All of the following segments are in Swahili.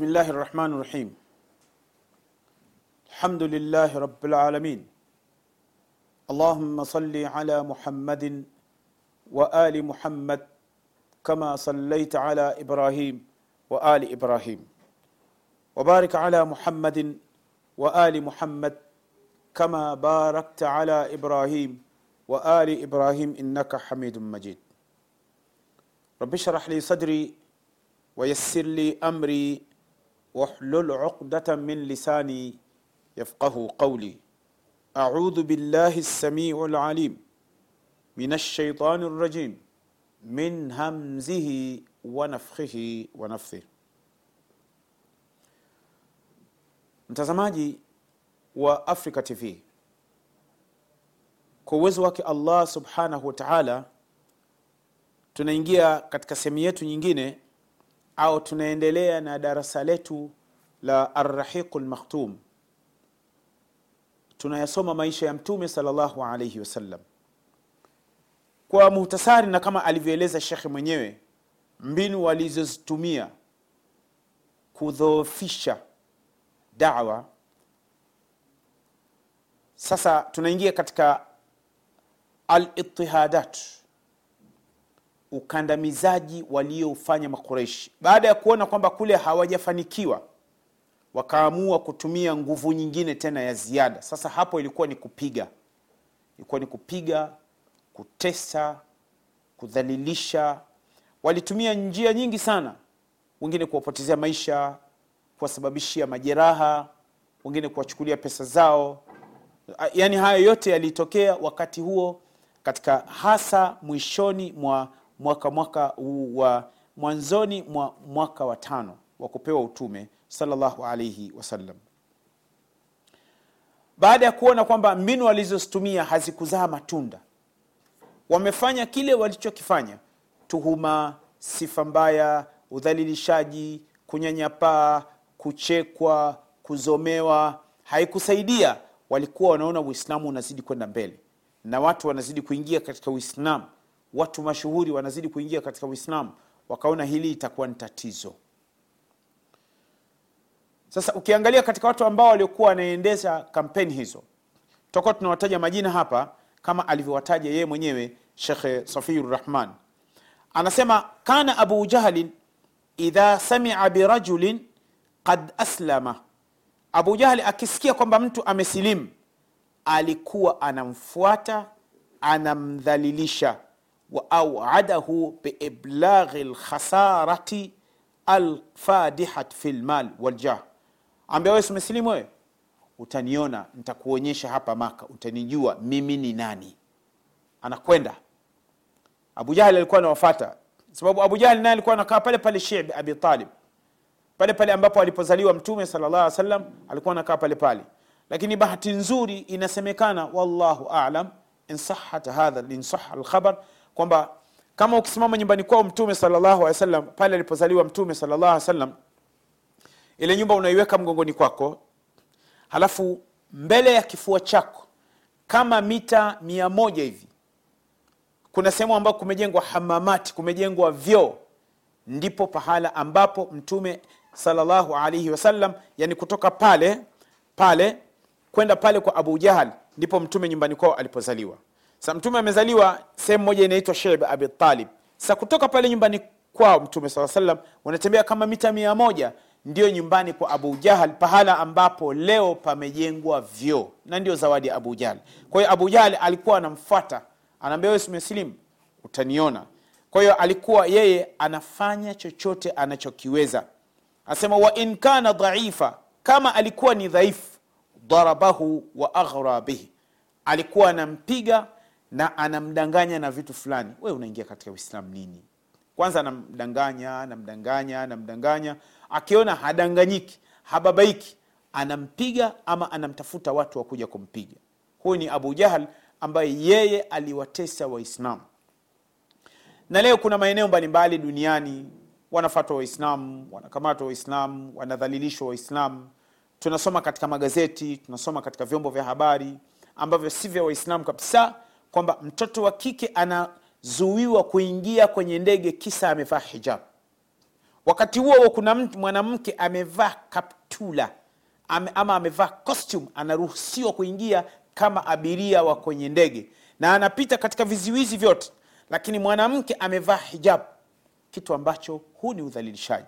بسم الله الرحمن الرحيم. الحمد لله رب العالمين. اللهم صل على محمد وآل محمد كما صليت على إبراهيم وآل إبراهيم. وبارك على محمد وآل محمد كما باركت على إبراهيم وآل إبراهيم إنك حميد مجيد. رب اشرح لي صدري ويسر لي أمري واحلل عقدة من لساني يفقه قولي اعوذ بالله السميع العليم من الشيطان الرجيم من همزه ونفخه ونفثه mtazamaji wa africa tv kwa uwezo wake allah subhanahu wa taala tunaingia katika sehemu yetu nyingine au tunaendelea na darasa letu la arrahiqu lmakhtum tunayasoma maisha ya mtume salllahu alaihi wasallam kwa muhtasari na kama alivyoeleza shekhe mwenyewe mbinu walizozitumia kudhoofisha dawa. Sasa tunaingia katika alitihadat ukandamizaji walioufanya Makureshi. baada ya kuona kwamba kule hawajafanikiwa wakaamua kutumia nguvu nyingine tena ya ziada. Sasa hapo ilikuwa ni kupiga. Ilikuwa ni kupiga kutesa kudhalilisha. Walitumia njia nyingi sana. Wengine kuwapotezea maisha kuwasababishia majeraha wengine kuwachukulia pesa zao. Yaani hayo yote yalitokea wakati huo katika hasa mwishoni mwa mwaka mwaka wa mwanzoni mwa mwaka wa tano wa kupewa utume salllahu alaihi wasallam. Baada ya kuona kwamba mbinu walizozitumia hazikuzaa matunda wamefanya kile walichokifanya tuhuma sifa mbaya udhalilishaji kunyanyapaa kuchekwa kuzomewa. Haikusaidia. Walikuwa wanaona uislamu unazidi kwenda mbele na watu wanazidi kuingia katika uislamu watu mashuhuri wanazidi kuingia katika uislamu wakaona hili itakuwa ni tatizo. Sasa ukiangalia katika watu ambao waliokuwa wanaendesha kampeni hizo tutakuwa tunawataja majina hapa kama alivyowataja yeye mwenyewe shekhe safiu rahman. Anasema kana abu jahlin idha samia birajulin qad aslama. Abu jahli akisikia kwamba mtu amesilimu alikuwa anamfuata anamdhalilisha wa auadahu biiblaghi lkhasarati alfadihat fi lmal waljah ambia wewe umesilimu wewe? Utaniona nitakuonyesha hapa maka utanijua mimi ni nani. Anakwenda. Abu alikuwa anawafata sababu abu naye alikuwa anakaa pale pale shibi abi pale pale ambapo alipozaliwa mtume sala llah alih salam alikuwa anakaa pale pale. Lakini bahati nzuri inasemekana wallahu alam insahat hadha insaha lkhabar kwamba kama ukisimama nyumbani kwao mtume salllahu alehi wasallam pale alipozaliwa mtume salllah alih wasallam ile nyumba unaiweka mgongoni kwako halafu mbele ya kifua chako kama mita mia moja hivi kuna sehemu ambapo kumejengwa hamamati kumejengwa vyoo ndipo pahala ambapo mtume salallahu alaihi wasallam yani kutoka pale pale kwenda pale kwa abu jahal ndipo mtume nyumbani kwao alipozaliwa. Sa mtume amezaliwa sehemu moja inaitwa Shib abi talib. Kutoka pale nyumbani kwao mtume saa salam wanatembea kama mita mia moja ndio nyumbani kwa abu jahal pahala ambapo leo pamejengwa vyoo na ndio zawadi ya abu jahal. Kwa hiyo abu jahal alikuwa anamfuata anaambia wewe umesilimu utaniona. Kwa hiyo alikuwa yeye anafanya chochote anachokiweza. Anasema wa in kana dhaifa kama alikuwa ni dhaifu darabahu wa aghra bihi. Alikuwa anampiga na anamdanganya na vitu fulani. We unaingia katika Uislamu nini? Kwanza anamdanganya anamdanganya anamdanganya. Akiona hadanganyiki hababaiki anampiga ama anamtafuta watu wa kuja kumpiga. Huyu ni abu jahal ambaye yeye aliwatesa waislamu. Na leo kuna maeneo mbalimbali duniani wanafatwa waislamu wanakamatwa waislamu wanadhalilishwa waislamu. Tunasoma katika magazeti tunasoma katika vyombo vya habari ambavyo si vya waislamu kabisa kwamba mtoto wa kike anazuiwa kuingia kwenye ndege kisa amevaa hijab. Wakati huo huo kuna mwanamke amevaa kaptula ame, ama amevaa costume anaruhusiwa kuingia kama abiria wa kwenye ndege. Na anapita katika viziwizi vyote lakini mwanamke amevaa hijab kitu ambacho huu ni udhalilishaji.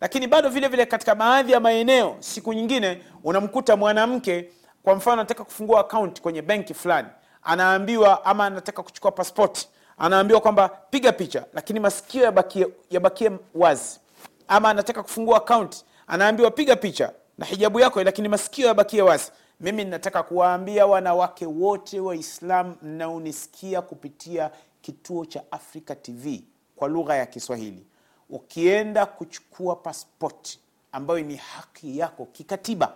Lakini bado vile vile katika baadhi ya maeneo siku nyingine unamkuta mwanamke kwa mfano anataka kufungua akaunti kwenye benki fulani anaambiwa ama anataka kuchukua paspoti anaambiwa kwamba piga picha lakini masikio yabakie, yabakie wazi. Ama anataka kufungua akaunti anaambiwa piga picha na hijabu yako lakini masikio yabakie wazi. Mimi ninataka kuwaambia wanawake wote waislam mnaonisikia kupitia kituo cha africa tv kwa lugha ya kiswahili. Ukienda kuchukua paspoti ambayo ni haki yako kikatiba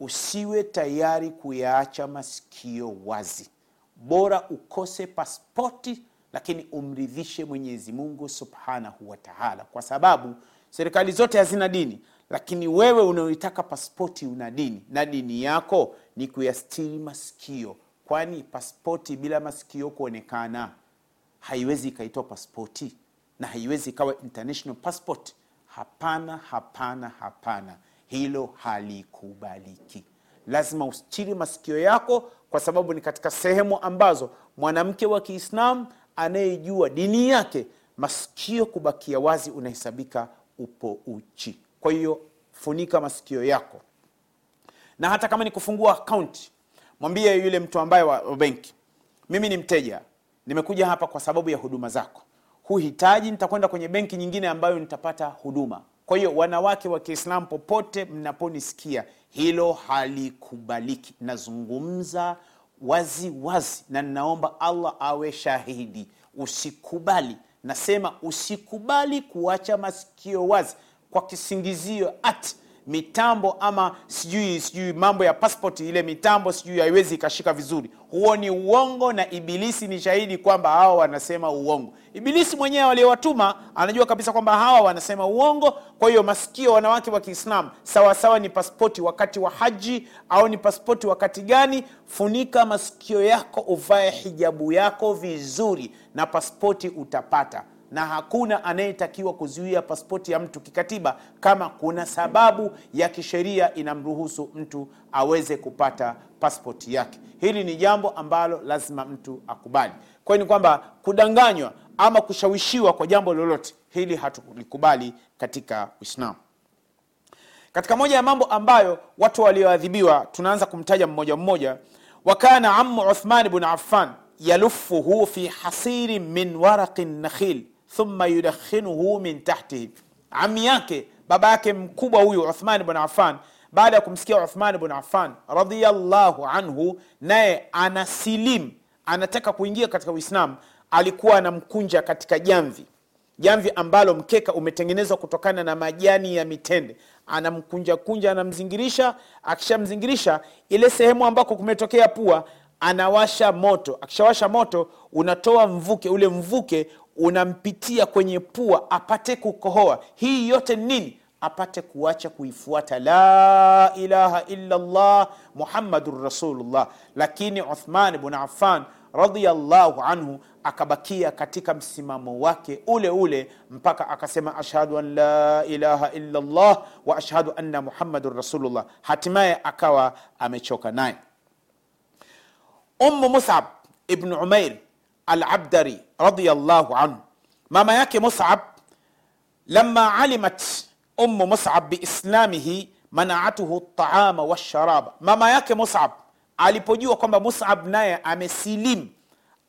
usiwe tayari kuyaacha masikio wazi bora ukose paspoti lakini umridhishe mwenyezi mungu subhanahu wa taala. Kwa sababu serikali zote hazina dini lakini wewe unaoitaka paspoti una dini na dini yako ni kuyastiri masikio. Kwani paspoti bila masikio kuonekana haiwezi ikaitwa paspoti na haiwezi ikawa international passport. Hapana hapana hapana. Hilo halikubaliki. Lazima ustiri masikio yako kwa sababu ni katika sehemu ambazo mwanamke wa kiislamu anayejua dini yake masikio kubakia wazi unahesabika upo uchi. Kwa hiyo funika masikio yako. Na hata kama ni kufungua akaunti mwambie yule mtu ambaye wa benki mimi ni mteja nimekuja hapa kwa sababu ya huduma zako. Huhitaji nitakwenda kwenye benki nyingine ambayo nitapata huduma kwa hiyo wanawake wa kiislamu popote mnaponisikia hilo halikubaliki. Nazungumza wazi wazi na ninaomba allah awe shahidi. Usikubali. Nasema usikubali kuacha masikio wazi kwa kisingizio ati mitambo ama sijui sijui mambo ya passport ile mitambo sijui haiwezi ikashika vizuri. Huo ni uongo na ibilisi ni shahidi kwamba hawa wanasema uongo. Ibilisi mwenyewe waliowatuma anajua kabisa kwamba hawa wanasema uongo. Kwa hiyo masikio wanawake wa kiislamu sawasawa ni paspoti wakati wa haji au ni paspoti wakati gani funika masikio yako uvae hijabu yako vizuri na paspoti utapata na hakuna anayetakiwa kuzuia paspoti ya mtu kikatiba kama kuna sababu ya kisheria inamruhusu mtu aweze kupata paspoti yake. Hili ni jambo ambalo lazima mtu akubali. Kwa hiyo ni kwamba kudanganywa ama kushawishiwa kwa jambo lolote hili hatulikubali katika uislamu. Katika moja ya mambo ambayo watu walioadhibiwa tunaanza kumtaja mmoja mmoja wakana amu uthman bn affan yalufuhu fi hasiri min waraqi nakhil thumma yudakhinuhu min tahtihi. Ami yake baba yake mkubwa huyu uthman bn affan baada ya kumsikia uthman bn affan radiallahu anhu naye anasilim anataka kuingia katika uislamu alikuwa anamkunja katika jamvi. Jamvi ambalo mkeka umetengenezwa kutokana na majani ya mitende. Anamkunja kunja anamzingirisha akishamzingirisha ile sehemu ambako kumetokea pua anawasha moto. Akishawasha moto unatoa mvuke ule mvuke unampitia kwenye pua apate kukohoa. Hii yote ni nini? Apate kuacha kuifuata. La ilaha illallah muhammadun rasulullah. Lakini uthman bn affan radiallahu anhu akabakia katika msimamo wake ule ule mpaka akasema ashhadu an la ilaha illallah wa ashhadu anna muhammadun rasulullah. Hatimaye akawa amechoka naye. Umu musab ibnu umair alabdari radiallahu anhu. Mama yake musab lama alimat umu musab biislamihi manaatuhu taama washaraba, mama yake musab alipojua kwamba musab naye amesilimu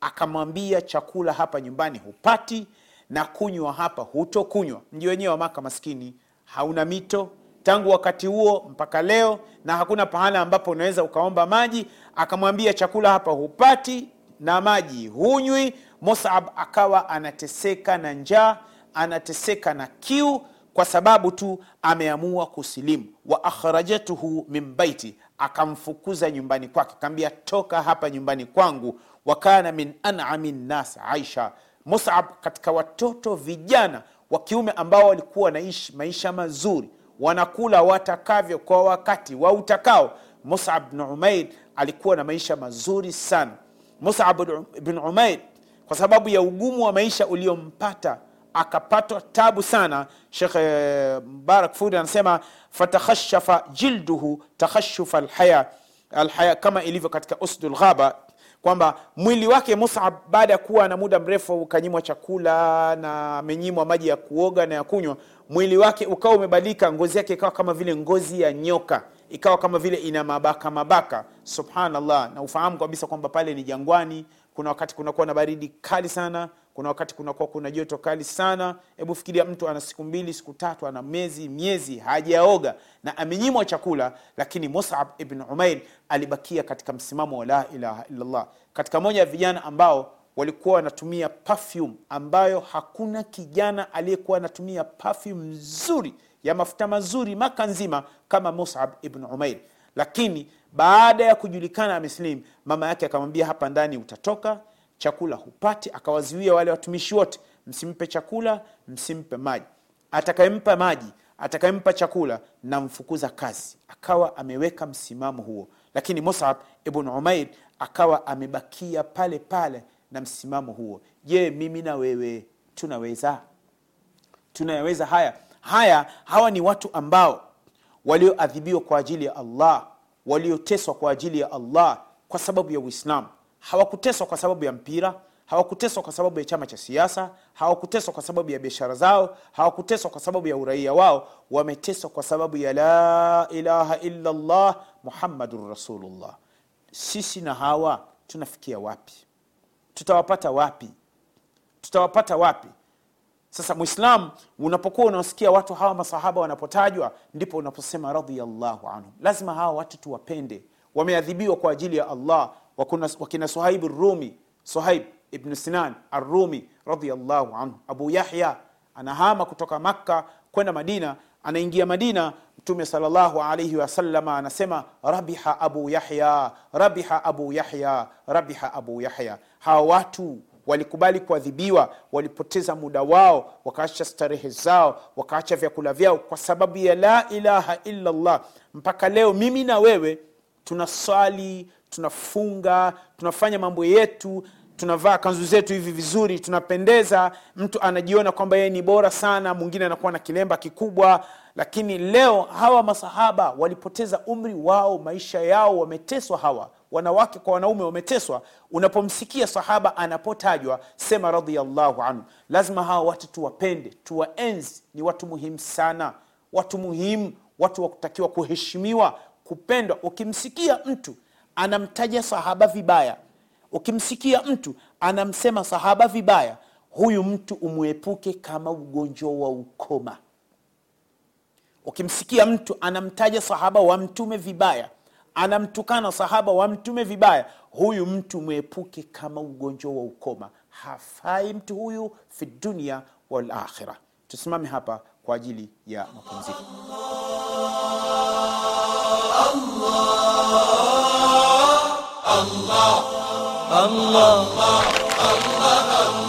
akamwambia chakula hapa nyumbani hupati na kunywa hapa hutokunywa. Mji wenyewe wa maka maskini hauna mito. Tangu wakati huo mpaka leo na hakuna pahala ambapo unaweza ukaomba maji akamwambia chakula hapa hupati na maji. Hunywi musab akawa anateseka na njaa anateseka na kiu kwa sababu tu ameamua kusilimu. Wa akhrajatuhu min baiti akamfukuza nyumbani kwake. Kaambia toka hapa nyumbani kwangu. Wa kana min anami nnas aisha. Musab katika watoto vijana wa kiume ambao walikuwa wanaishi maisha mazuri wanakula watakavyo kwa wakati wa utakao. Musab bnu umair alikuwa na maisha mazuri sana musab bin umair kwa sababu ya ugumu wa maisha uliompata akapatwa tabu sana. Shekh eh, mubarak fudi anasema fatakhashafa jilduhu takhashufa alhaya alhaya kama ilivyo katika usdul ghaba kwamba mwili wake musab baada ya kuwa na muda mrefu ukanyimwa chakula na amenyimwa maji ya kuoga na ya kunywa mwili wake ukawa umebadilika ngozi yake ikawa kama vile ngozi ya nyoka ikawa kama vile ina mabaka mabaka. Subhanallah. Na ufahamu kabisa kwamba pale ni jangwani. Kuna wakati kunakuwa na baridi kali sana. Kuna wakati kunakuwa kuna joto kali sana. Hebu fikiria mtu ana siku mbili siku tatu ana miezi miezi hajaoga na amenyimwa chakula lakini musab ibn umair alibakia katika msimamo wa la ilaha illallah. Katika moja ya vijana ambao walikuwa wanatumia perfume ambayo hakuna kijana aliyekuwa anatumia perfume nzuri ya mafuta mazuri maka nzima kama musab ibn umair. Lakini baada ya kujulikana ameslim mama yake akamwambia hapa ndani utatoka chakula hupati. Akawazuia wale watumishi wote msimpe chakula msimpe maji. Atakayempa maji atakayempa chakula namfukuza kazi. Akawa ameweka msimamo huo. Lakini musab ibn umair akawa amebakia pale pale na msimamo huo. Je mimi na wewe tunaweza? Tunayaweza haya haya hawa ni watu ambao walioadhibiwa kwa ajili ya allah walioteswa kwa ajili ya allah kwa sababu ya uislamu. Hawakuteswa kwa sababu ya mpira hawakuteswa kwa sababu ya chama cha siasa hawakuteswa kwa sababu ya biashara zao hawakuteswa kwa sababu ya uraia wao. Wameteswa kwa sababu ya la ilaha illa llah muhammadun rasulullah. Sisi na hawa tunafikia wapi? Tutawapata wapi? Tutawapata wapi sasa mwislam unapokuwa unawasikia watu hawa masahaba wanapotajwa ndipo unaposema radhiallahu anhum. Lazima hawa watu tuwapende. Wameadhibiwa kwa ajili ya allah. Wakina suhaib rumi suhaib ibnu sinan arrumi radhiallahu anhu abu yahya anahama kutoka makka kwenda madina. Anaingia madina mtume salllahu alaihi wasalama anasema rabiha abu yahya rabiha abu yahya rabiha abu yahya. Hawa watu walikubali kuadhibiwa walipoteza muda wao wakaacha starehe zao wakaacha vyakula vyao kwa sababu ya la ilaha illa llah mpaka leo mimi na wewe tunaswali tunafunga tunafanya mambo yetu tunavaa kanzu zetu hivi vizuri tunapendeza mtu anajiona kwamba yeye ni bora sana mwingine anakuwa na kilemba kikubwa. Lakini leo hawa masahaba walipoteza umri wao maisha yao wameteswa hawa wanawake kwa wanaume wameteswa. Unapomsikia sahaba anapotajwa sema radhiallahu anhu lazima hawa watu tuwapende tuwaenzi. Ni watu muhimu sana watu muhimu watu wakutakiwa kuheshimiwa kupendwa. Ukimsikia mtu anamtaja sahaba vibaya ukimsikia mtu anamsema sahaba vibaya huyu mtu umwepuke kama ugonjwa wa ukoma. Ukimsikia mtu anamtaja sahaba wa mtume vibaya anamtukana sahaba wa mtume vibaya huyu mtu mwepuke kama ugonjwa wa ukoma. Hafai mtu huyu fi dunia walakhira tusimame hapa kwa ajili ya mapumziko الله. الله